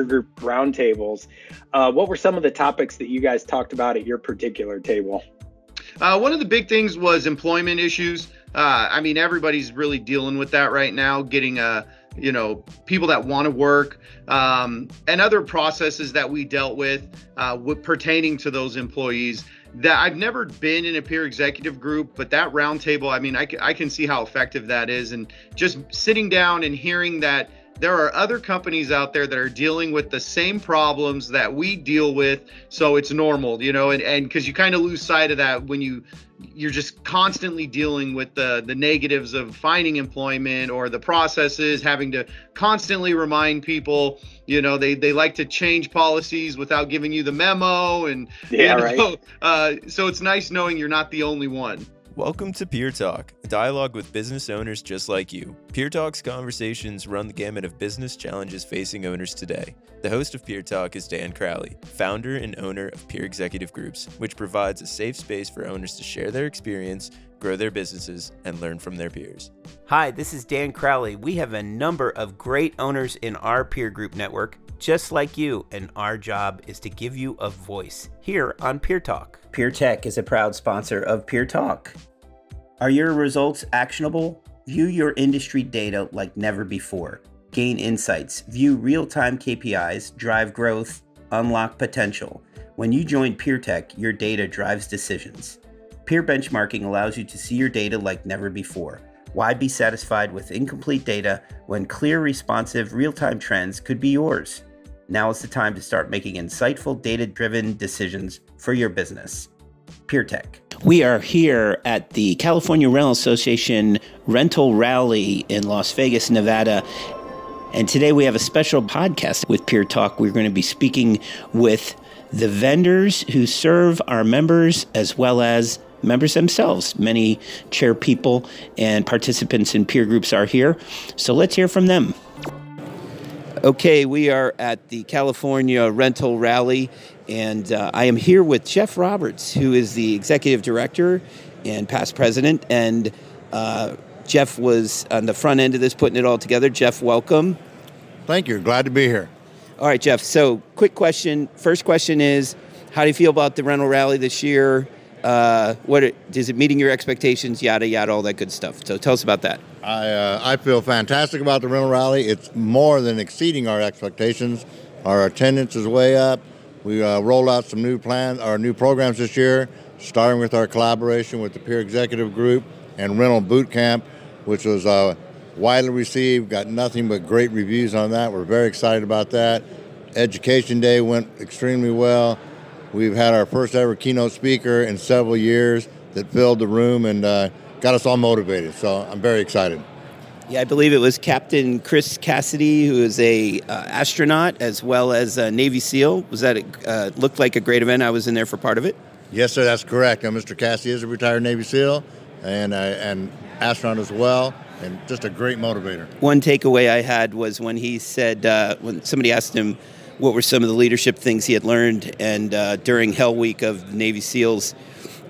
peer group roundtables. Uh, what were some of the topics that you guys talked about at your particular table? Uh, one of the big things was employment issues. Uh, I mean, everybody's really dealing with that right now, getting a uh, you know people that want to work um, and other processes that we dealt with, uh, with pertaining to those employees that I've never been in a peer executive group, but that roundtable, I mean, I, I can see how effective that is. And just sitting down and hearing that there are other companies out there that are dealing with the same problems that we deal with so it's normal you know and and because you kind of lose sight of that when you you're just constantly dealing with the the negatives of finding employment or the processes having to constantly remind people you know they they like to change policies without giving you the memo and yeah you know, right. uh, so it's nice knowing you're not the only one Welcome to Peer Talk, a dialogue with business owners just like you. Peer Talk's conversations run the gamut of business challenges facing owners today. The host of Peer Talk is Dan Crowley, founder and owner of Peer Executive Groups, which provides a safe space for owners to share their experience, grow their businesses, and learn from their peers. Hi, this is Dan Crowley. We have a number of great owners in our peer group network, just like you, and our job is to give you a voice here on Peer Talk. Peer Tech is a proud sponsor of Peer Talk. Are your results actionable? View your industry data like never before. Gain insights, view real time KPIs, drive growth, unlock potential. When you join PeerTech, your data drives decisions. Peer benchmarking allows you to see your data like never before. Why be satisfied with incomplete data when clear, responsive, real time trends could be yours? Now is the time to start making insightful, data driven decisions for your business. PeerTech. We are here at the California Rental Association Rental Rally in Las Vegas, Nevada. And today we have a special podcast with Peer Talk. We're going to be speaking with the vendors who serve our members as well as members themselves. Many chair people and participants in peer groups are here. So let's hear from them. Okay, we are at the California Rental Rally, and uh, I am here with Jeff Roberts, who is the executive director and past president. And uh, Jeff was on the front end of this, putting it all together. Jeff, welcome. Thank you. Glad to be here. All right, Jeff. So, quick question. First question is How do you feel about the rental rally this year? Uh, what is it meeting your expectations? Yada yada, all that good stuff. So tell us about that. I uh, I feel fantastic about the rental rally. It's more than exceeding our expectations. Our attendance is way up. We uh, rolled out some new plans, our new programs this year, starting with our collaboration with the Peer Executive Group and Rental Boot Camp, which was uh, widely received. Got nothing but great reviews on that. We're very excited about that. Education Day went extremely well. We've had our first ever keynote speaker in several years that filled the room and uh, got us all motivated. So I'm very excited. Yeah, I believe it was Captain Chris Cassidy, who is a uh, astronaut as well as a Navy SEAL. Was that a, uh, looked like a great event? I was in there for part of it. Yes, sir. That's correct. Mr. Cassidy is a retired Navy SEAL and uh, and astronaut as well, and just a great motivator. One takeaway I had was when he said uh, when somebody asked him what were some of the leadership things he had learned, and uh, during Hell Week of Navy SEALs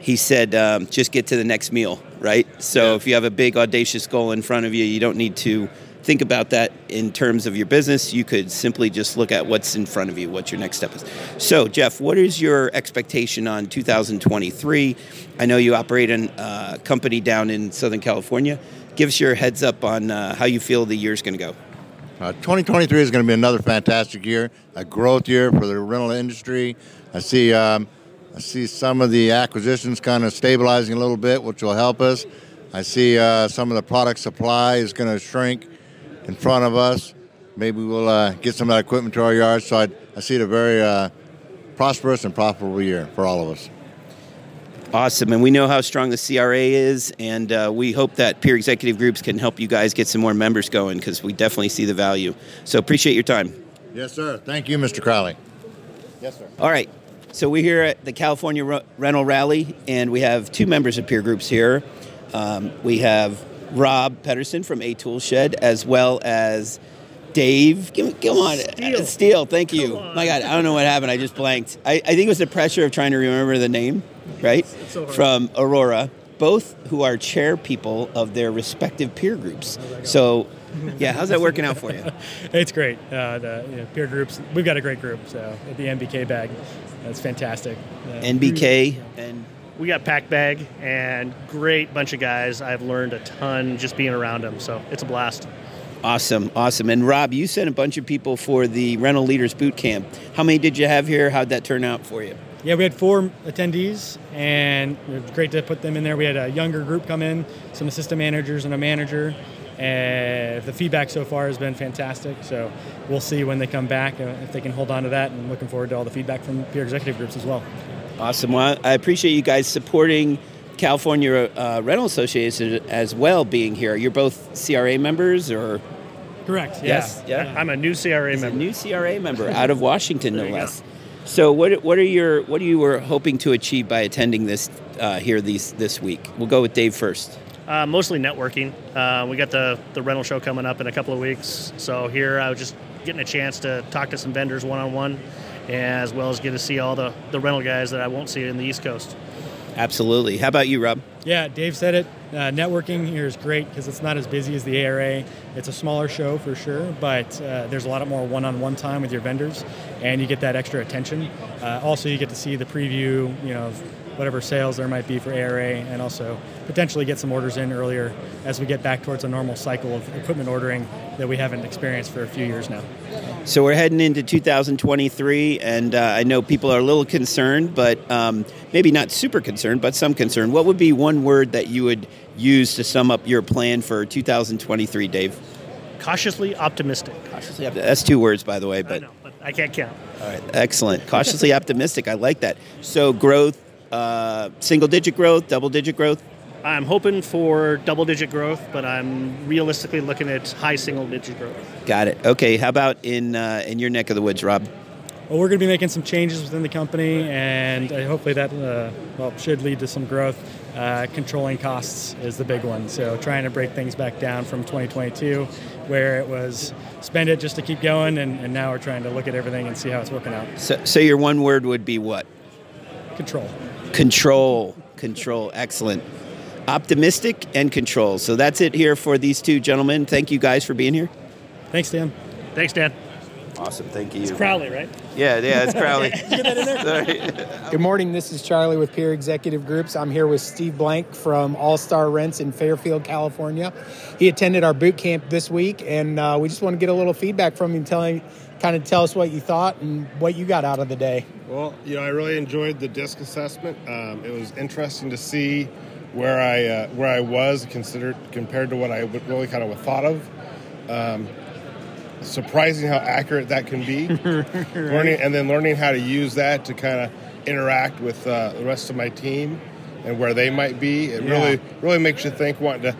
he said, um, just get to the next meal, right? So yeah. if you have a big, audacious goal in front of you, you don't need to think about that in terms of your business. You could simply just look at what's in front of you, what your next step is. So, Jeff, what is your expectation on 2023? I know you operate a uh, company down in Southern California. Give us your heads up on uh, how you feel the year's going to go. Uh, 2023 is going to be another fantastic year, a growth year for the rental industry. I see. Um, I see some of the acquisitions kind of stabilizing a little bit, which will help us. I see uh, some of the product supply is going to shrink in front of us. Maybe we'll uh, get some of that equipment to our yards. So I, I see it a very uh, prosperous and profitable year for all of us. Awesome. And we know how strong the CRA is, and uh, we hope that peer executive groups can help you guys get some more members going because we definitely see the value. So appreciate your time. Yes, sir. Thank you, Mr. Crowley. Yes, sir. All right. So we're here at the California R- Rental Rally, and we have two members of peer groups here. Um, we have Rob Pedersen from A Tool Shed, as well as Dave. Come, come on, Steele. Steele thank you. My God, I don't know what happened. I just blanked. I, I, think it was the pressure of trying to remember the name, right? So from Aurora. both who are chair people of their respective peer groups. So, yeah, how's that working out for you? it's great. Uh, the you know, peer groups, we've got a great group. So at the NBK bag, that's fantastic. Uh, NBK and we got Pack Bag and great bunch of guys. I've learned a ton just being around them, so it's a blast. Awesome, awesome. And Rob, you sent a bunch of people for the Rental Leaders Boot Camp. How many did you have here? How'd that turn out for you? Yeah, we had four attendees, and it was great to put them in there. We had a younger group come in, some assistant managers and a manager, and the feedback so far has been fantastic. So we'll see when they come back uh, if they can hold on to that, and looking forward to all the feedback from peer executive groups as well. Awesome. Well, I appreciate you guys supporting California uh, Rental Association as well being here. You're both CRA members, or correct? Yes. Yeah. yeah. I'm a new CRA He's member. A new CRA member out of Washington, no less. So, what what are your what are you were hoping to achieve by attending this uh, here these this week? We'll go with Dave first. Uh, mostly networking. Uh, we got the the rental show coming up in a couple of weeks, so here I was just getting a chance to talk to some vendors one on one, as well as get to see all the the rental guys that I won't see in the East Coast. Absolutely. How about you, Rob? Yeah, Dave said it. Uh, networking here is great because it's not as busy as the ARA. It's a smaller show for sure, but uh, there's a lot more one-on-one time with your vendors, and you get that extra attention. Uh, also, you get to see the preview, you know, whatever sales there might be for ARA, and also potentially get some orders in earlier as we get back towards a normal cycle of equipment ordering that we haven't experienced for a few years now. So we're heading into 2023, and uh, I know people are a little concerned, but um, maybe not super concerned, but some concerned. What would be one word that you would use to sum up your plan for 2023, Dave? Cautiously optimistic. Cautiously optimistic. That's two words, by the way, but I know, but I can't count. All right, excellent. Cautiously optimistic. I like that. So growth, uh, single digit growth, double digit growth. I'm hoping for double digit growth, but I'm realistically looking at high single digit growth. Got it. Okay. How about in uh, in your neck of the woods, Rob? Well, we're going to be making some changes within the company, and uh, hopefully that uh, well should lead to some growth. Uh, controlling costs is the big one. So trying to break things back down from 2022, where it was spend it just to keep going, and, and now we're trying to look at everything and see how it's working out. So, so your one word would be what? Control. Control. Control. Excellent. Optimistic and control. So that's it here for these two gentlemen. Thank you guys for being here. Thanks, Dan. Thanks, Dan. Awesome. Thank you. It's Crowley, right? Yeah, yeah, it's Crowley. Good morning. This is Charlie with Peer Executive Groups. I'm here with Steve Blank from All Star Rents in Fairfield, California. He attended our boot camp this week, and uh, we just want to get a little feedback from him, telling kind of tell us what you thought and what you got out of the day. Well, you know, I really enjoyed the disc assessment. Um, it was interesting to see where I uh, where I was considered compared to what I really kind of thought of. Um, surprising how accurate that can be. learning and then learning how to use that to kind of interact with uh, the rest of my team and where they might be. It Yeah. really really makes you think, wanting to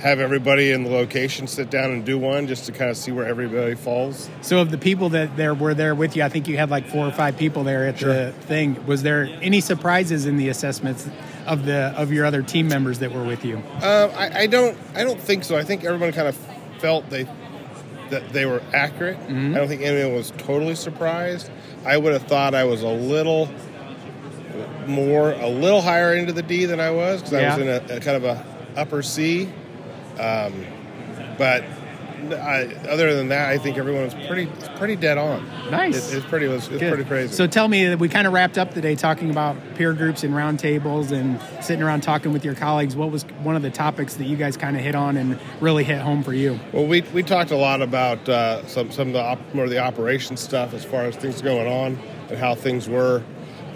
have everybody in the location sit down and do one just to kind of see where everybody falls. So, of the people that there were there with you, I think you had like four or five people there at the thing. Was there any surprises in the assessments of the of your other team members that were with you? Uh, I, I don't. I don't think so. I think everyone kind of felt they that they were accurate. I don't think anyone was totally surprised. I would have thought I was a little more, a little higher into the D than I was because I was in a, a kind of a upper C. Um, but I, other than that, I think everyone was pretty pretty dead on. Nice. It, it's pretty. It was, it pretty crazy. So tell me, we kind of wrapped up today talking about peer groups and roundtables and sitting around talking with your colleagues. What was one of the topics that you guys kind of hit on and really hit home for you? Well, we, we talked a lot about uh, some some of the op- more of the operation stuff as far as things going on and how things were.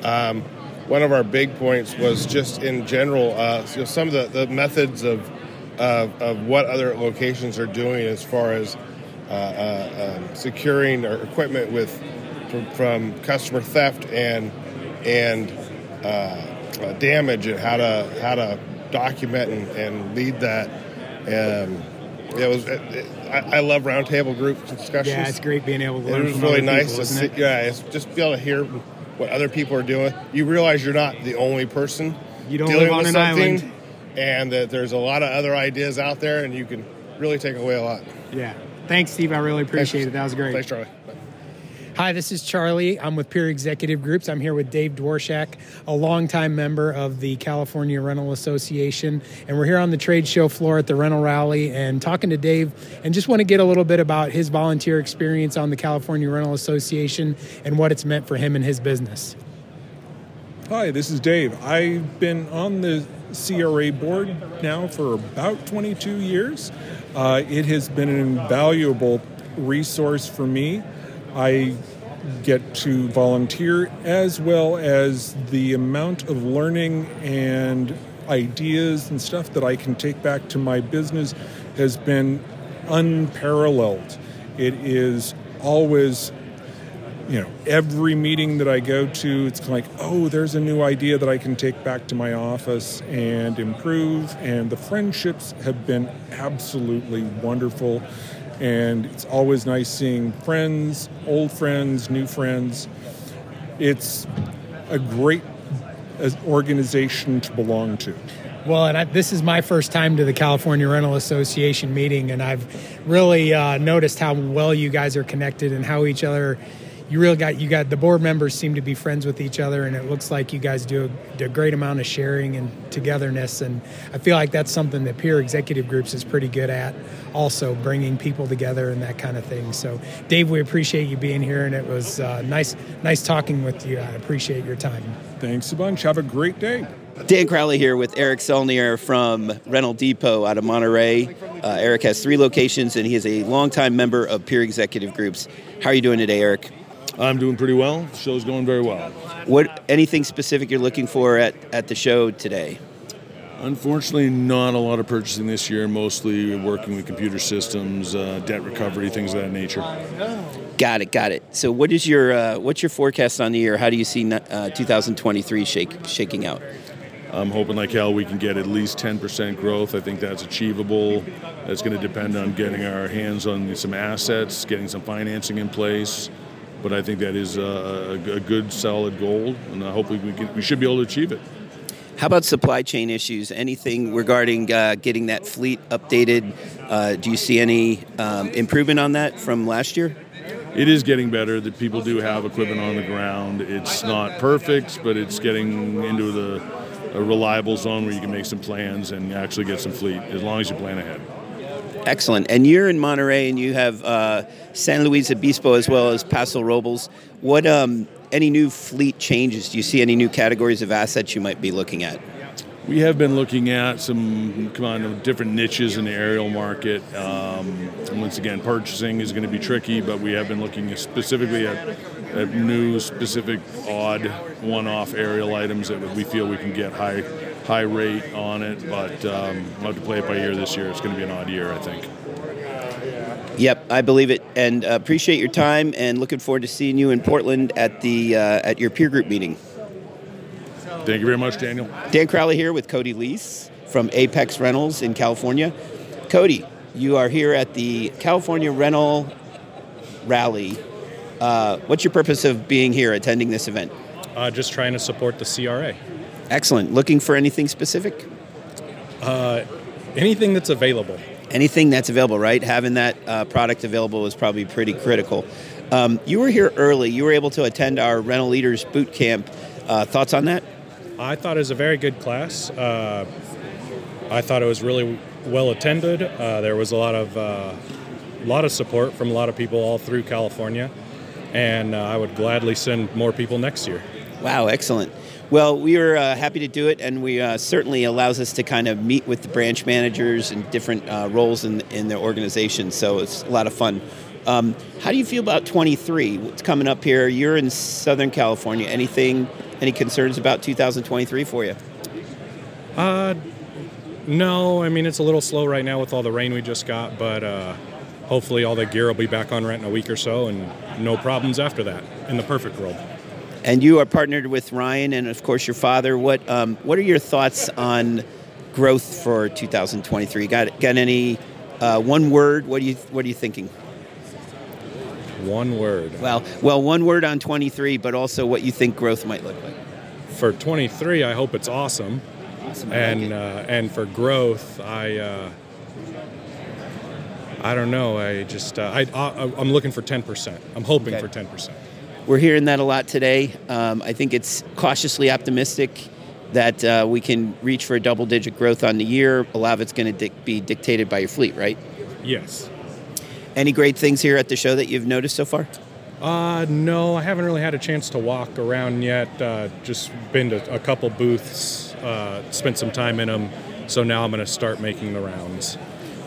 Um, one of our big points was just in general, uh, you know, some of the, the methods of, of of what other locations are doing as far as uh, uh, um, securing our equipment with from, from customer theft and and uh, uh, damage and how to how to document and, and lead that. Um, it was. It, it, I, I love roundtable group discussions. Yeah, it's great being able to It was really nice people, to see. it? Yeah, it's just be able to hear what other people are doing. You realize you're not the only person. You don't dealing live on with an something, island. And that there's a lot of other ideas out there, and you can really take away a lot. Yeah. Thanks, Steve. I really appreciate it. That was great. Thanks, Charlie. Hi, this is Charlie. I'm with Peer Executive Groups. I'm here with Dave Dworshak, a longtime member of the California Rental Association. And we're here on the trade show floor at the Rental Rally and talking to Dave and just want to get a little bit about his volunteer experience on the California Rental Association and what it's meant for him and his business. Hi, this is Dave. I've been on the CRA board now for about 22 years. Uh, it has been an invaluable resource for me. I get to volunteer as well as the amount of learning and ideas and stuff that I can take back to my business has been unparalleled. It is always you know, every meeting that I go to, it's like, oh, there's a new idea that I can take back to my office and improve. And the friendships have been absolutely wonderful. And it's always nice seeing friends, old friends, new friends. It's a great uh, organization to belong to. Well, and I, this is my first time to the California Rental Association meeting, and I've really uh, noticed how well you guys are connected and how each other you really got you got the board members seem to be friends with each other and it looks like you guys do a, a, great amount of sharing and togetherness and i feel like that's something that peer executive groups is pretty good at also bringing people together and that kind of thing so dave we appreciate you being here and it was uh, nice nice talking with you i appreciate your time thanks a bunch have a great day Dan Crowley here with Eric Selnier from Rental Depot out of Monterey. Uh, Eric has three locations and he is a longtime member of peer executive groups. How are you doing today, Eric? I'm doing pretty well. The show's going very well. What anything specific you're looking for at, at the show today? Unfortunately, not a lot of purchasing this year. Mostly working with computer systems, uh, debt recovery, things of that nature. Got it, got it. So, what is your uh, what's your forecast on the year? How do you see uh, 2023 shake, shaking out? I'm hoping, like hell, we can get at least 10% growth. I think that's achievable. That's going to depend on getting our hands on some assets, getting some financing in place but I think that is a, a good, solid goal, and hopefully we, can, we should be able to achieve it. How about supply chain issues? Anything regarding uh, getting that fleet updated? Uh, do you see any um, improvement on that from last year? It is getting better. That people do have equipment on the ground. It's not perfect, but it's getting into the a reliable zone where you can make some plans and actually get some fleet as long as you plan ahead. Excellent. And you're in Monterey, and you have uh, San Luis Obispo as well as Paso Robles. What um, any new fleet changes? Do you see any new categories of assets you might be looking at? We have been looking at some kind of different niches in the aerial market. Um, once again, purchasing is going to be tricky, but we have been looking specifically at, at new, specific, odd, one-off aerial items that we feel we can get high high rate on it, but um, we'll have to play it by ear this year. It's going to be an odd year, I think. Yep, I believe it, and uh, appreciate your time, and looking forward to seeing you in Portland at the uh, at your peer group meeting. Thank you very much, Daniel. Dan Crowley here with Cody Lease from Apex Rentals in California. Cody, you are here at the California Rental Rally. Uh, what's your purpose of being here, attending this event? Uh, just trying to support the CRA. Excellent. Looking for anything specific? Uh, anything that's available. Anything that's available, right? Having that uh, product available is probably pretty critical. Um, you were here early. You were able to attend our rental leaders boot camp. Uh, thoughts on that? I thought it was a very good class. Uh, I thought it was really well attended. Uh, there was a lot of a lot of support from a lot of people all through California, and uh, I would gladly send more people next year. Wow, excellent. Well, we were uh, happy to do it, and we uh, certainly allows us to kind of meet with the branch managers and different uh, roles in in their organization. So it's a lot of fun. Um, how do you feel about 23? What's coming up here? You're in Southern California. Anything? Any concerns about 2023 for you? Uh, no. I mean, it's a little slow right now with all the rain we just got, but uh, hopefully all the gear will be back on rent in a week or so, and no problems after that. In the perfect world. And you are partnered with Ryan and, of course, your father. What um, What are your thoughts on growth for 2023? Got got any uh, one word? What do you What are you thinking? One word. Well, well, one word on 23, but also what you think growth might look like. For 23, I hope it's awesome. Awesome. and uh, and for growth, I. Uh, I don't know. I just uh, I, I I'm looking for 10%. I'm hoping Okay. for 10%. We're hearing that a lot today. Um, I think it's cautiously optimistic that uh, we can reach for a double digit growth on the year. A lot of it's going to dic- be dictated by your fleet, right? Yes. Any great things here at the show that you've noticed so far? Uh, no, I haven't really had a chance to walk around yet. Uh, just been to a couple booths, uh, spent some time in them. So now I'm going to start making the rounds.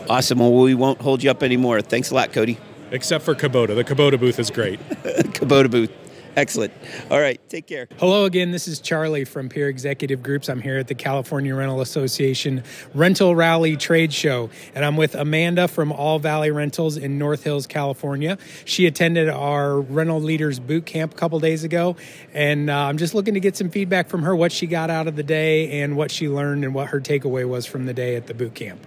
Awesome. Well, we won't hold you up anymore. Thanks a lot, Cody. Except for Kubota. The Kubota booth is great. Kubota booth. Excellent. All right. Take care. Hello again. This is Charlie from Peer Executive Groups. I'm here at the California Rental Association Rental Rally Trade Show, and I'm with Amanda from All Valley Rentals in North Hills, California. She attended our Rental Leaders Boot Camp a couple days ago, and uh, I'm just looking to get some feedback from her what she got out of the day and what she learned and what her takeaway was from the day at the boot camp.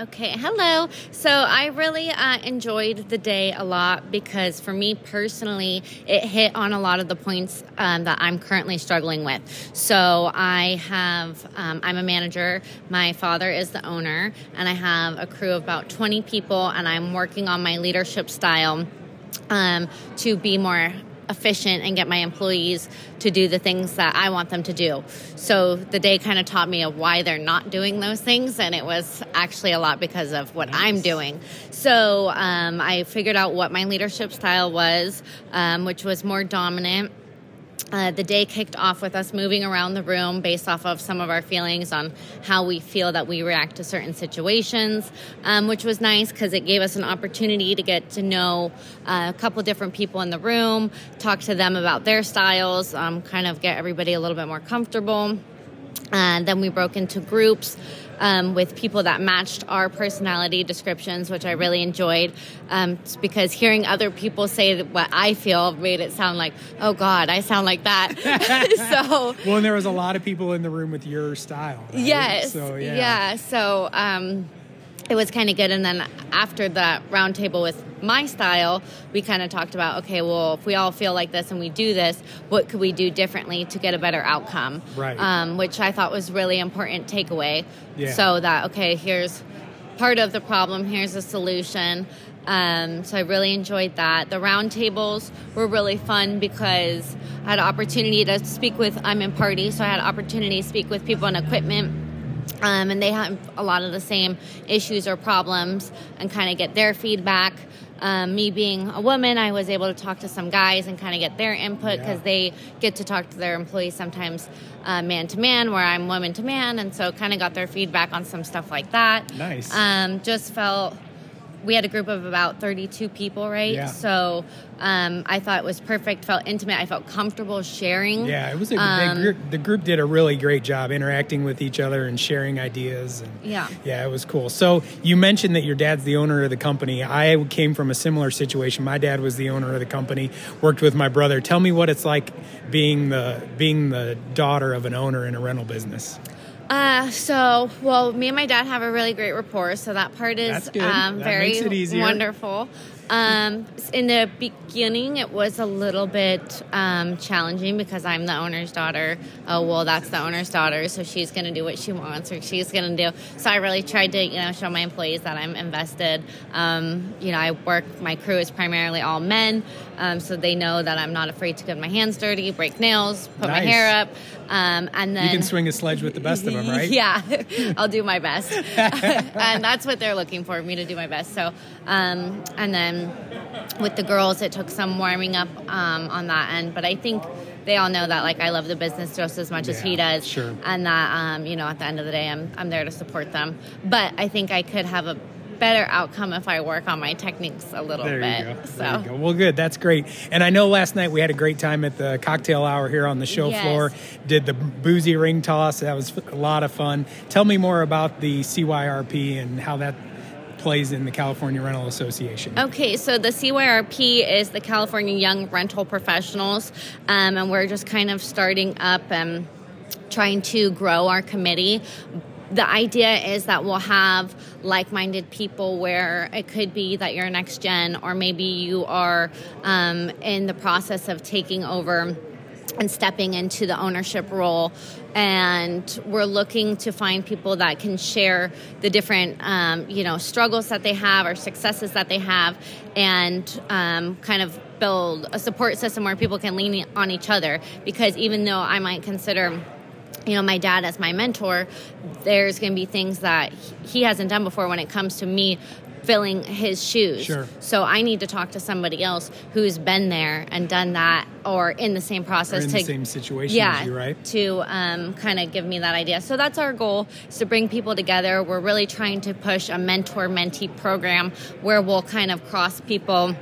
Okay, hello. So I really uh, enjoyed the day a lot because for me personally, it hit on a lot of the points um, that I'm currently struggling with. So I have, um, I'm a manager, my father is the owner, and I have a crew of about 20 people, and I'm working on my leadership style um, to be more efficient and get my employees to do the things that I want them to do. So the day kind of taught me of why they're not doing those things, and it was actually a lot because of what I'm doing. So um, I figured out what my leadership style was, um, which was more dominant. Uh, the day kicked off with us moving around the room based off of some of our feelings on how we feel that we react to certain situations, um, which was nice because it gave us an opportunity to get to know uh, a couple different people in the room, talk to them about their styles, um, kind of get everybody a little bit more comfortable. And then we broke into groups um, with people that matched our personality descriptions, which I really enjoyed. Um, because hearing other people say what I feel made it sound like, oh God, I sound like that. so Well, and there was a lot of people in the room with your style. right? Yes. So, yeah. yeah. So um, it was kind of good. And then after that roundtable with my style, we kind of talked about okay, well, if we all feel like this and we do this, what could we do differently to get a better outcome? Right. Um, which I thought was really important takeaway. Yeah. So that okay, here's part of the problem. Here's a solution. Um, so I really enjoyed that. The roundtables were really fun because I had opportunity to speak with. I'm in party, so I had opportunity to speak with people in equipment um, and they have a lot of the same issues or problems and kind of get their feedback. Um, me being a woman, I was able to talk to some guys and kind of get their input because Yeah. they get to talk to their employees sometimes uh, man to man, where I'm woman to man, and so kind of got their feedback on some stuff like that. Nice. Um, just felt we had a group of about 32 people, right? Yeah. So um, I thought it was perfect. Felt intimate. I felt comfortable sharing. Yeah, it was a Um, big group. The group did a really great job interacting with each other and sharing ideas. And Yeah. yeah, it was cool. So you mentioned that your dad's the owner of the company. I came from a similar situation. My dad was the owner of the company. Worked with my brother. Tell me what it's like being the being the daughter of an owner in a rental business. Uh, so, well, me and my dad have a really great rapport, so that part is. Um, That very wonderful. Um, in the beginning, it was a little bit um, challenging because I'm the owner's daughter. Oh, well, that's the owner's daughter, so she's going to do what she wants or she's going to do. So I really tried to, you know, show my employees that I'm invested. Um, you know, I work. My crew is primarily all men, um, so they know that I'm not afraid to get my hands dirty, break nails, put my hair up, um, and then you can swing a sledge with the best of them, right? yeah, I'll do my best. and that's what they're looking for, me to do my best. So, um, and then with the girls, it took some warming up um, on that end. But I think they all know that, like, I love the business just as much as he does. sure. And that, um, you know, at the end of the day, I'm, I'm there to support them. But I think I could have a better outcome if I work on my techniques a little There bit. you go. So. There you go. Well, good. That's great. And I know last night we had a great time at the cocktail hour here on the show Yes. floor. Did the boozy ring toss. That was a lot of fun. Tell me more about the CYRP and how that plays in the California Rental Association. Okay, so the CYRP is the California Young Rental Professionals, um, and we're just kind of starting up and trying to grow our committee. The idea is that we'll have like minded people where it could be that you're next gen, or maybe you are um, in the process of taking over and stepping into the ownership role. And we're looking to find people that can share the different um, you know struggles that they have or successes that they have and um, kind of build a support system where people can lean on each other. Because even though i might consider you know my dad as my mentor there's going to be things that he hasn't done before when it comes to me filling his shoes. Sure. So I need to talk to somebody else who's been there and done that, or in the same process to the same situation yeah, as you, right? To um, kind of give me that idea. So that's our goal: is to bring people together. We're really trying to push a mentor-mentee program where we'll kind of cross people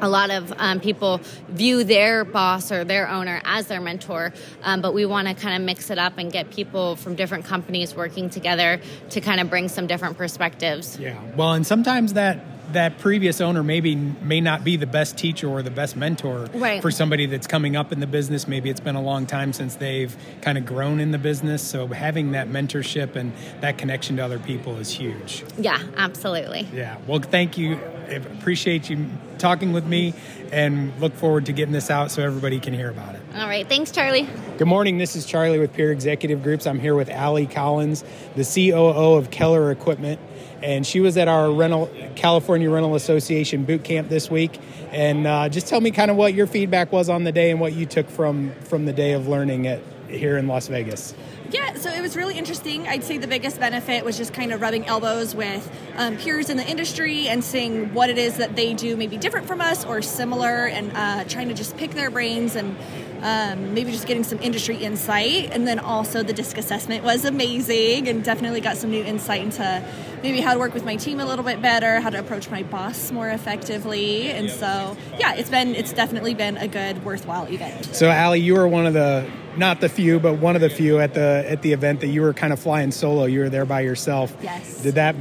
a lot of um, people view their boss or their owner as their mentor, um, but we want to kind of mix it up and get people from different companies working together to kind of bring some different perspectives. Yeah. Well, and sometimes that that previous owner maybe may not be the best teacher or the best mentor Right. for somebody that's coming up in the business. Maybe it's been a long time since they've kind of grown in the business. So having that mentorship and that connection to other people is huge. Yeah, absolutely. Yeah. Well, thank you. I appreciate you talking with me and look forward to getting this out so everybody can hear about it. All right. Thanks, Charlie. Good morning. This is Charlie with Peer Executive Groups. I'm here with Allie Collins, the COO of Kellar Equipment, and she was at our rental California Rental Association boot camp this week. And uh, just tell me kind of what your feedback was on the day and what you took from from the day of learning it here in Las Vegas. Yeah, so it was really interesting. I'd say the biggest benefit was just kind of rubbing elbows with um, peers in the industry and seeing what it is that they do, maybe different from us or similar, and uh, trying to just pick their brains and um, maybe just getting some industry insight. And then also the disc assessment was amazing and definitely got some new insight into maybe how to work with my team a little bit better, how to approach my boss more effectively. And so, yeah, it's been it's definitely been a good, worthwhile event. So, Allie, you were one of the not the few, but one of the few at the at the event that you were kind of flying solo. You were there by yourself. Yes. Did that?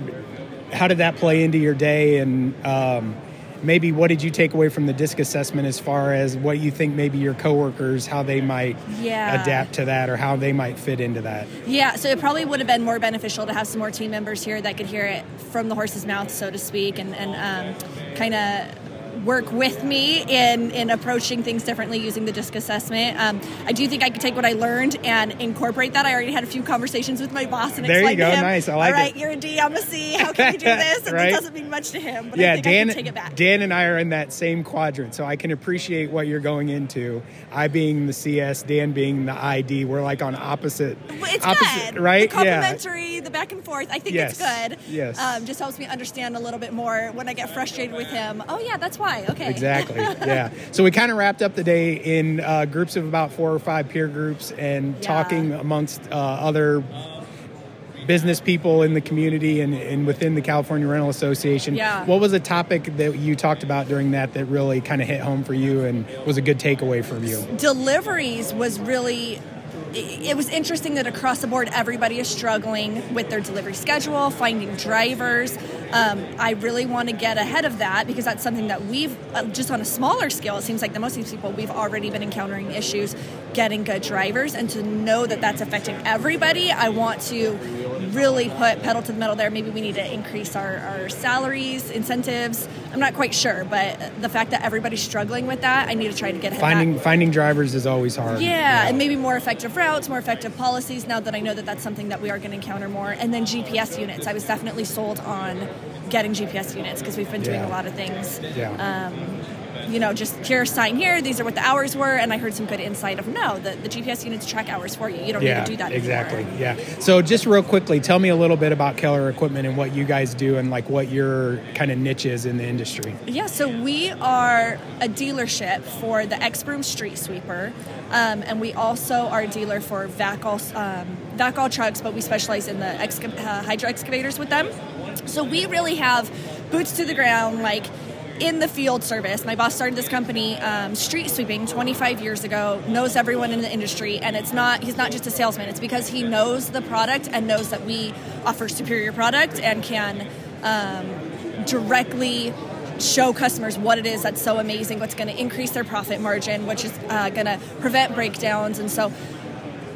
How did that play into your day? And um, maybe what did you take away from the disc assessment as far as what you think maybe your coworkers how they might Yeah. adapt to that or how they might fit into that? Yeah, so it probably would have been more beneficial to have some more team members here that could hear it from the horse's mouth, so to speak, and, and um, kind of work with me in, in approaching things differently using the disc assessment. Um, I do think I could take what I learned and incorporate that. I already had a few conversations with my boss and There you explained go. to him, Nice. I like All right, it." you're a D, I'm a C. How can we do this? And Right. it doesn't mean much to him, but yeah, I think I Dan. can take it back. Dan and I are in that same quadrant, so I can appreciate what you're going into. I being the CS, Dan being the ID. We're like on opposite. It's opposite, good. right? The complimentary, the back and forth. I think Yes. it's good. Yes. Um, just helps me understand a little bit more when I get frustrated with him. Oh yeah, that's why. Okay. Exactly. yeah. So we kind of wrapped up the day in uh, groups of about four or five peer groups and talking amongst uh, other business people in the community and, and within the California Rental Association. Yeah. What was a topic that you talked about during that that really kind of hit home for you and was a good takeaway from you? deliveries was really it was interesting that across the board everybody is struggling with their delivery schedule finding drivers. Um, i really want to get ahead of that because that's something that we've uh, just on a smaller scale it seems like the most of these people we've already been encountering issues getting good drivers. And to know that that's affecting everybody i want to really put pedal to the metal there maybe we need to increase our, our salaries incentives i'm not quite sure but the fact that everybody's struggling with that i need to try to get of that. Finding finding drivers is always hard. Yeah, and maybe more effective routes, more effective policies. Now that I know that that's something that we are going to encounter more, and then GPS units. I was definitely sold on getting GPS units because we've been doing Yeah. a lot of things. Yeah. Um, you know, just here, sign here. These are what the hours were, and I heard some good insight of no, the, the GPS units track hours for you. You don't yeah, need to do that exactly. anymore. Yeah. So just real quickly, tell me a little bit about Kellar Equipment and what you guys do and like what your kind of niche is in the industry. Yeah, so we are a dealership for the X Broom Street Sweeper, um, and we also are a dealer for VACOL, um, VACOL trucks, but we specialize in the exca- uh, hydro excavators with them. So we really have boots to the ground, like in the field service. My boss started this company, um, street sweeping, 25 years ago. Knows everyone in the industry, and it's not he's not just a salesman. It's because he knows the product and knows that we offer superior product and can um, directly show customers what it is that's so amazing, what's going to increase their profit margin, which is uh, going to prevent breakdowns, and so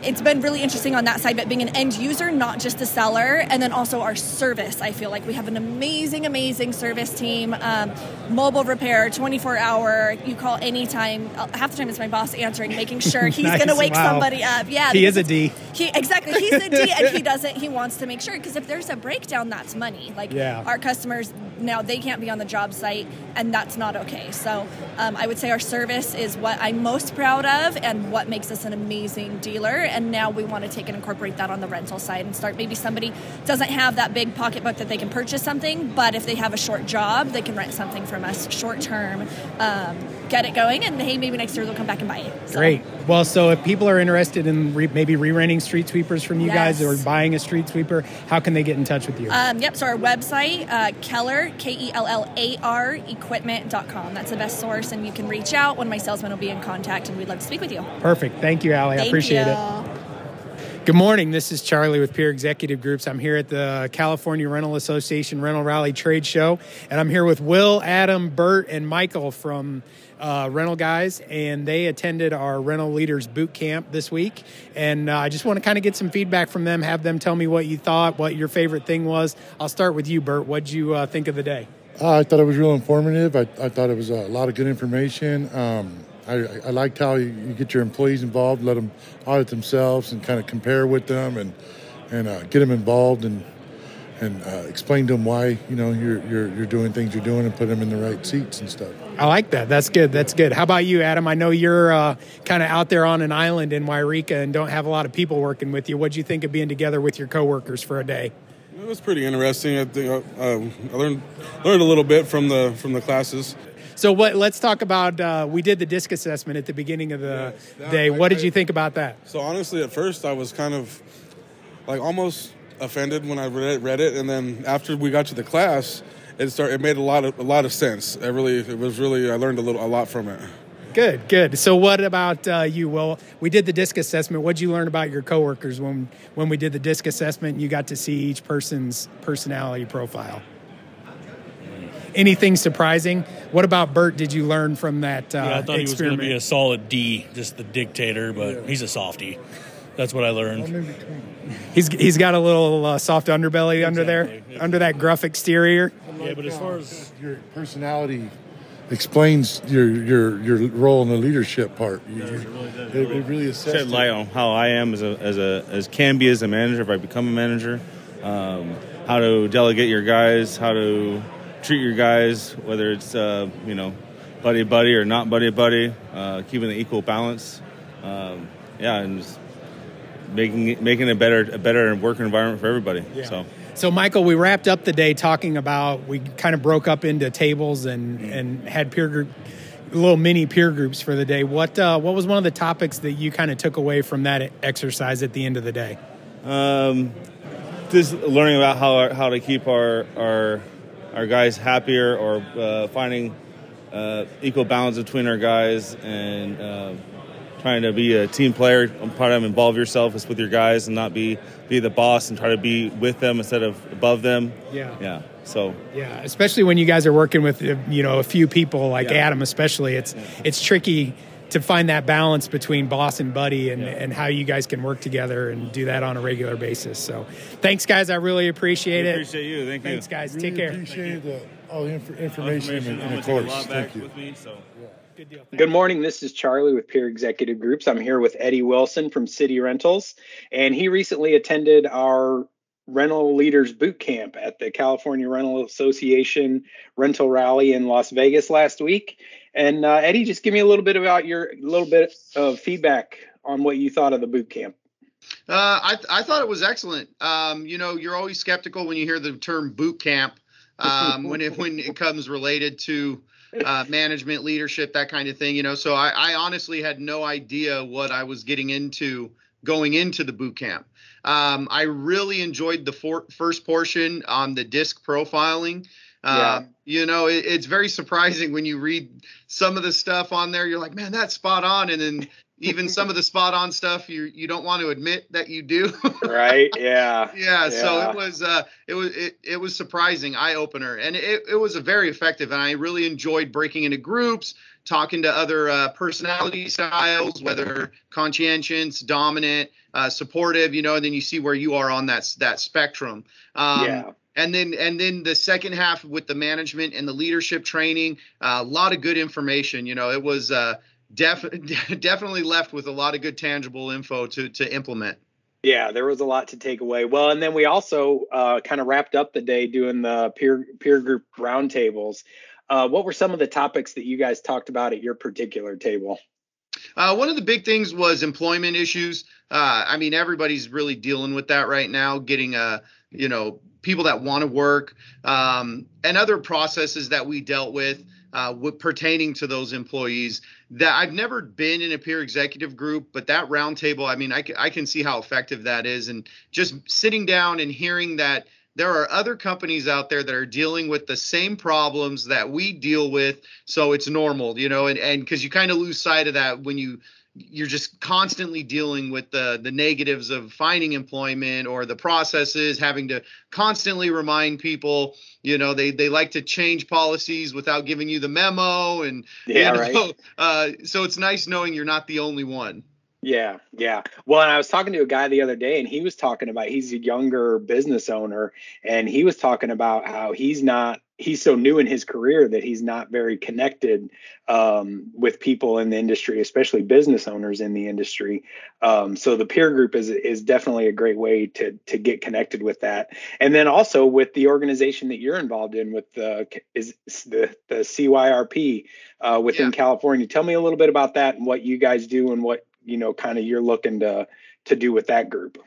it's been really interesting on that side, but being an end user, not just a seller, and then also our service. I feel like we have an amazing, amazing service team. Um, mobile repair, 24 hour. You call anytime. Half the time it's my boss answering, making sure he's Nice. going to wake Wow. somebody up. Yeah, He is a D. He exactly. He's a D, and he doesn't. He wants to make sure because if there's a breakdown, that's money. Like Yeah. our customers now, they can't be on the job site, and that's not okay. So um, I would say our service is what I'm most proud of, and what makes us an amazing dealer. And now we want to take and incorporate that on the rental side and start. Maybe somebody doesn't have that big pocketbook that they can purchase something, but if they have a short job, they can rent something from us short term. Um, get it going, and hey, maybe next year they'll come back and buy it. So, Great. Well, so if people are interested in re- maybe re-renting street sweepers from you guys or buying a street sweeper, how can they get in touch with you? Um, yep, so our website, uh, Kellar, K E L L A R, equipment.com. That's the best source, and you can reach out. One of my salesmen will be in contact, and we'd love to speak with you. Perfect. Thank you, Allie. I Thank appreciate you. it. Good morning. This is Charlie with Peer Executive Groups. I'm here at the California Rental Association Rental Rally Trade Show, and I'm here with Will, Adam, Bert, and Michael from uh, Rental Guys, and they attended our Rental Leaders Boot Camp this week. And uh, I just want to kind of get some feedback from them, have them tell me what you thought, what your favorite thing was. I'll start with you, Bert. What'd you uh, think of the day? Uh, I thought it was real informative. I, I thought it was a lot of good information. Um, I, I liked how you, you get your employees involved, let them audit themselves, and kind of compare with them, and and uh, get them involved, and and uh, explain to them why you know you're, you're you're doing things you're doing, and put them in the right seats and stuff. I like that. That's good. That's good. How about you, Adam? I know you're uh, kind of out there on an island in Wairika and don't have a lot of people working with you. What'd you think of being together with your coworkers for a day? It was pretty interesting. I think uh, um, I learned learned a little bit from the from the classes. So, what? Let's talk about. Uh, we did the disc assessment at the beginning of the day. What did you think about that? So honestly, at first I was kind of like almost offended when I read it, read it, and then after we got to the class, it started. It made a lot of a lot of sense. It really, it was really. I learned a little a lot from it. Good, good. So, what about uh, you? Well, we did the disc assessment. What'd you learn about your coworkers when when we did the disc assessment? You got to see each person's personality profile. Anything surprising? What about Bert? Did you learn from that uh, yeah, I thought he was going to be a solid D, just the dictator, but he's a softie. That's what I learned. He's he's got a little uh, soft underbelly under there, under that gruff exterior. Yeah, but as far as your personality explains your your your role in the leadership part. You, it, it really assesses shed light on how I am as a as a as can be as a manager if I become a manager. Um, how to delegate your guys, how to treat your guys, whether it's uh, you know buddy buddy or not buddy buddy, uh, keeping the equal balance. Um, yeah, and just making it, making a better a better work environment for everybody. Yeah. So. So, Michael, we wrapped up the day talking about we kind of broke up into tables and and had peer group, little mini peer groups for the day. What uh, what was one of the topics that you kind of took away from that exercise at the end of the day? Um, just learning about how our, how to keep our our our guys happier, or uh, finding uh, equal balance between our guys, and uh, trying to be a team player. I'm Part of involve yourself is with your guys, and not be be the boss, and try to be with them instead of above them. Yeah. yeah. So Yeah, especially when you guys are working with you know a few people like Yeah. Adam, especially it's it's tricky to find that balance between boss and buddy and, and how you guys can work together and do that on a regular basis. So, thanks, guys. I really appreciate We it. appreciate you. Thank you. Thanks, guys. Really Take care. appreciate the, all the inf- information, Information. in, I'm in the gonna take a course. Thank you. with me. So. Good morning. This is Charlie with Peer Executive Groups. I'm here with Eddie Wilson from City Rentals, and he recently attended our rental leaders boot camp at the California Rental Association rental rally in Las Vegas last week. And uh, Eddie, just give me a little bit about your little bit of feedback on what you thought of the boot camp. Uh, I I thought it was excellent. Um, you know, you're always skeptical when you hear the term boot camp um, when it when it comes related to uh, management, leadership, that kind of thing. You know, so I, I honestly had no idea what I was getting into going into the boot camp. Um, I really enjoyed the for, first portion on the disc profiling. Yeah. Um, you know, it, it's very surprising when you read some of the stuff on there. You're like, man, that's spot on. And then even some of the spot on stuff you you don't want to admit that you do. right? Yeah. yeah. So it was uh it was it, it was surprising eye opener and it, it was a very effective and I really enjoyed breaking into groups, talking to other uh, personality styles, whether conscientious, dominant, uh, supportive, you know, and then you see where you are on that that spectrum. Um, Yeah. And then and then the second half with the management and the leadership training, uh, a lot of good information. You know, it was uh, def- definitely left with a lot of good tangible info to to implement. Yeah, there was a lot to take away. Well, and then we also uh, kind of wrapped up the day doing the peer peer group roundtables. Uh, what were some of the topics that you guys talked about at your particular table? Uh, one of the big things was employment issues. Uh, I mean, everybody's really dealing with that right now, getting a, you know, people that want to work, um, and other processes that we dealt with. Uh, with pertaining to those employees that I've never been in a peer executive group, but that roundtable, I mean, I, I can see how effective that is. And just sitting down and hearing that there are other companies out there that are dealing with the same problems that we deal with. So it's normal, you know, and, and because you kind of lose sight of that when you, you're just constantly dealing with the the negatives of finding employment or the processes having to constantly remind people you know they they like to change policies without giving you the memo and Yeah, you right. uh, so it's nice knowing you're not the only one Yeah, yeah. Well, and I was talking to a guy the other day, and he was talking about he's a younger business owner, and he was talking about how he's not he's so new in his career that he's not very connected um, with people in the industry, especially business owners in the industry. Um, so the peer group is is definitely a great way to to get connected with that, and then also with the organization that you're involved in with the is the the CYRP uh, within California. Tell me a little bit about that and what you guys do and what you know kind of you're looking to to do with that group.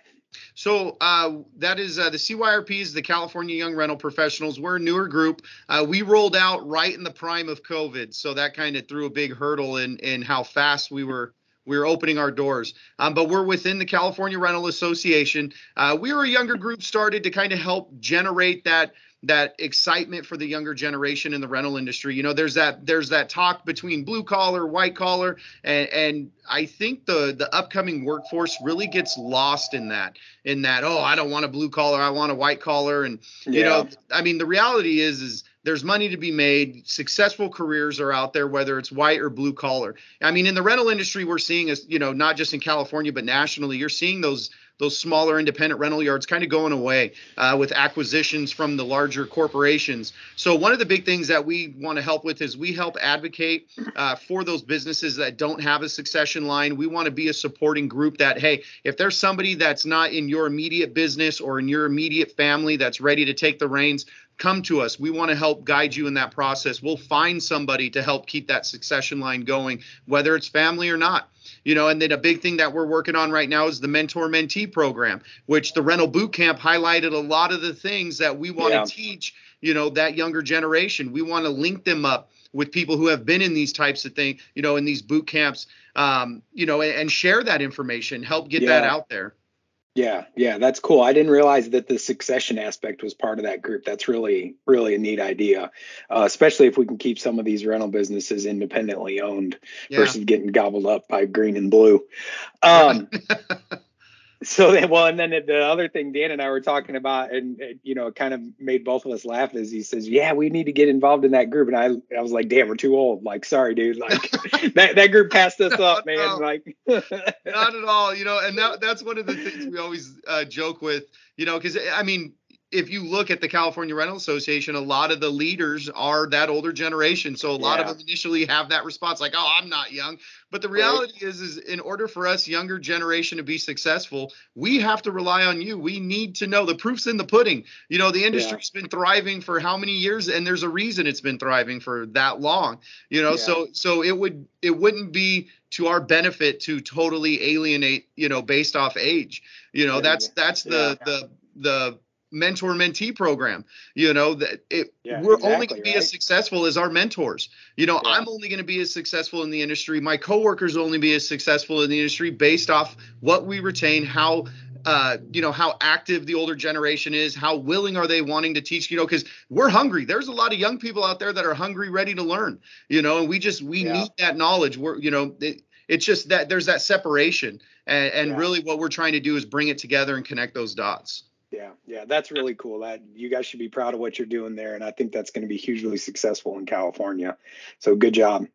So uh, that is uh, the CYRP is the California Young Rental Professionals. We're a newer group. Uh, we rolled out right in the prime of COVID, so that kind of threw a big hurdle in in how fast we were we were opening our doors. Um, but we're within the California Rental Association. Uh, we were a younger group started to kind of help generate that that excitement for the younger generation in the rental industry. You know, there's that there's that talk between blue collar, white collar, and, and I think the the upcoming workforce really gets lost in that. In that, oh, I don't want a blue collar, I want a white collar, and you Yeah. know, I mean, the reality is is there's money to be made. Successful careers are out there, whether it's white or blue collar. I mean, in the rental industry, we're seeing as you know, not just in California but nationally, you're seeing those those smaller independent rental yards kind of going away uh, with acquisitions from the larger corporations. So one of the big things that we want to help with is we help advocate uh, for those businesses that don't have a succession line. We want to be a supporting group that hey, if there's somebody that's not in your immediate business or in your immediate family that's ready to take the reins, come to us. We want to help guide you in that process. We'll find somebody to help keep that succession line going, whether it's family or not. You know, and then a big thing that we're working on right now is the mentor mentee program, which the rental boot camp highlighted a lot of the things that we want Yeah. to teach, you know, that younger generation. We want to link them up with people who have been in these types of things, you know, in these boot camps, um, you know, and, and share that information, help get that out there. Yeah, yeah, that's cool. I didn't realize that the succession aspect was part of that group. That's really, really a neat idea, uh, especially if we can keep some of these rental businesses independently owned Yeah. versus getting gobbled up by green and blue. Um, so then, well, and then the other thing Dan and I were talking about, and you know, it kind of made both of us laugh. Is he says, "Yeah, we need to get involved in that group," and I, I was like, "Damn, we're too old." Like, sorry, dude. Like that that group passed us up, man. Like, not at all you know and that, that's one of the things we always uh, joke with you know because i mean if you look at the california rental association a lot of the leaders are that older generation. So a lot Yeah. of them initially have that response like oh i'm not young. But the reality is is in order for us younger generation to be successful we have to rely on you. We need to know. The proof's in the pudding. You know the industry's been thriving for how many years? And there's a reason it's been thriving for that long. You know Yeah. so so it would it wouldn't be to our benefit to totally alienate you know based off age. You know Yeah, that's yeah. that's the the the mentor mentee program you know that it Yeah, we're only going to be right. as successful as our mentors you know i'm only going to be as successful in the industry my coworkers will only be as successful in the industry based off what we retain how uh, you know how active the older generation is how willing are they wanting to teach you know because we're hungry there's a lot of young people out there that are hungry ready to learn you know and we just we Yeah. need that knowledge we're you know it, it's just that there's that separation, and, and yeah. really what we're trying to do is bring it together and connect those dots. Yeah, yeah, that's really cool. That you guys should be proud of what you're doing there, and I think that's going to be hugely successful in California. So good job.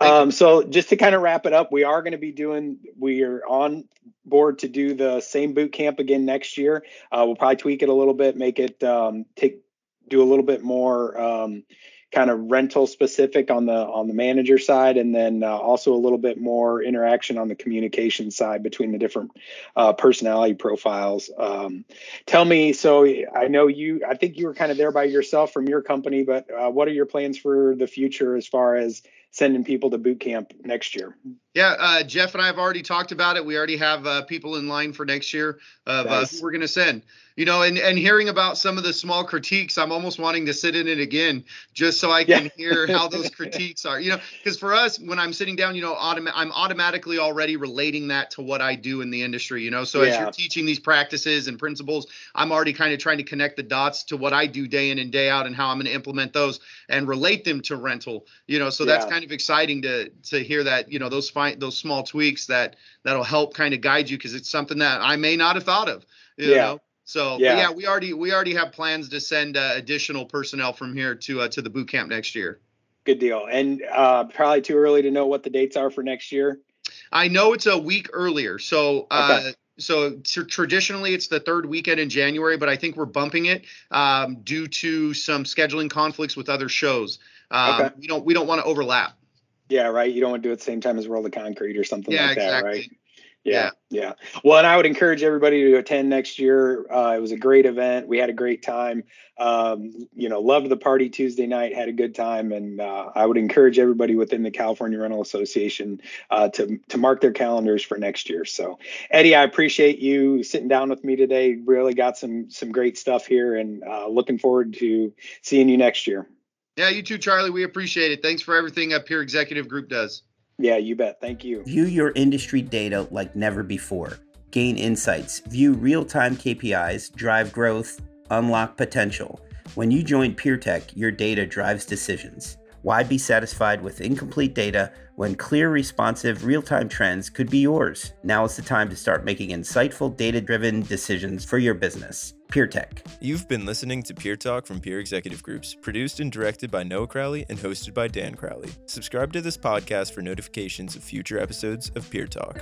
Um, so just to kind of wrap it up, we are going to be doing. We are on board to do the same boot camp again next year. Uh, we'll probably tweak it a little bit, make it um, take do a little bit more. Um, kind of rental specific on the on the manager side and then uh, also a little bit more interaction on the communication side between the different uh, personality profiles um, tell me so i know you i think you were kind of there by yourself from your company but uh, what are your plans for the future as far as sending people to boot camp next year yeah, uh, Jeff and I have already talked about it. We already have uh, people in line for next year of nice. uh, who we're going to send. You know, and, and hearing about some of the small critiques, I'm almost wanting to sit in it again just so I can yeah. hear how those critiques are. You know, because for us, when I'm sitting down, you know, autom- I'm automatically already relating that to what I do in the industry. You know, so yeah. as you're teaching these practices and principles, I'm already kind of trying to connect the dots to what I do day in and day out and how I'm going to implement those and relate them to rental. You know, so yeah. that's kind of exciting to to hear that. You know, those fine those small tweaks that that'll help kind of guide you because it's something that I may not have thought of. yeah. Know? So yeah. yeah, we already we already have plans to send uh, additional personnel from here to uh, to the boot camp next year. Good deal. And uh, probably too early to know what the dates are for next year. I know it's a week earlier. So uh, okay. so t- traditionally it's the third weekend in January, but I think we're bumping it um, due to some scheduling conflicts with other shows. Um, okay. We don't we don't want to overlap. Yeah, right. You don't want to do it at the same time as World of Concrete or something yeah, like exactly. that, right? Yeah, yeah. Well, and I would encourage everybody to attend next year. Uh, it was a great event. We had a great time. Um, you know, loved the party Tuesday night. Had a good time, and uh, I would encourage everybody within the California Rental Association uh, to to mark their calendars for next year. So, Eddie, I appreciate you sitting down with me today. Really got some some great stuff here, and uh, looking forward to seeing you next year. Yeah, you too, Charlie. We appreciate it. Thanks for everything Up here. Executive Group does. Yeah, you bet. Thank you. View your industry data like never before. Gain insights, view real time KPIs, drive growth, unlock potential. When you join PeerTech, your data drives decisions. Why be satisfied with incomplete data when clear, responsive, real time trends could be yours? Now is the time to start making insightful, data driven decisions for your business. PeerTech. You've been listening to Peer Talk from Peer Executive Groups, produced and directed by Noah Crowley and hosted by Dan Crowley. Subscribe to this podcast for notifications of future episodes of Peer Talk.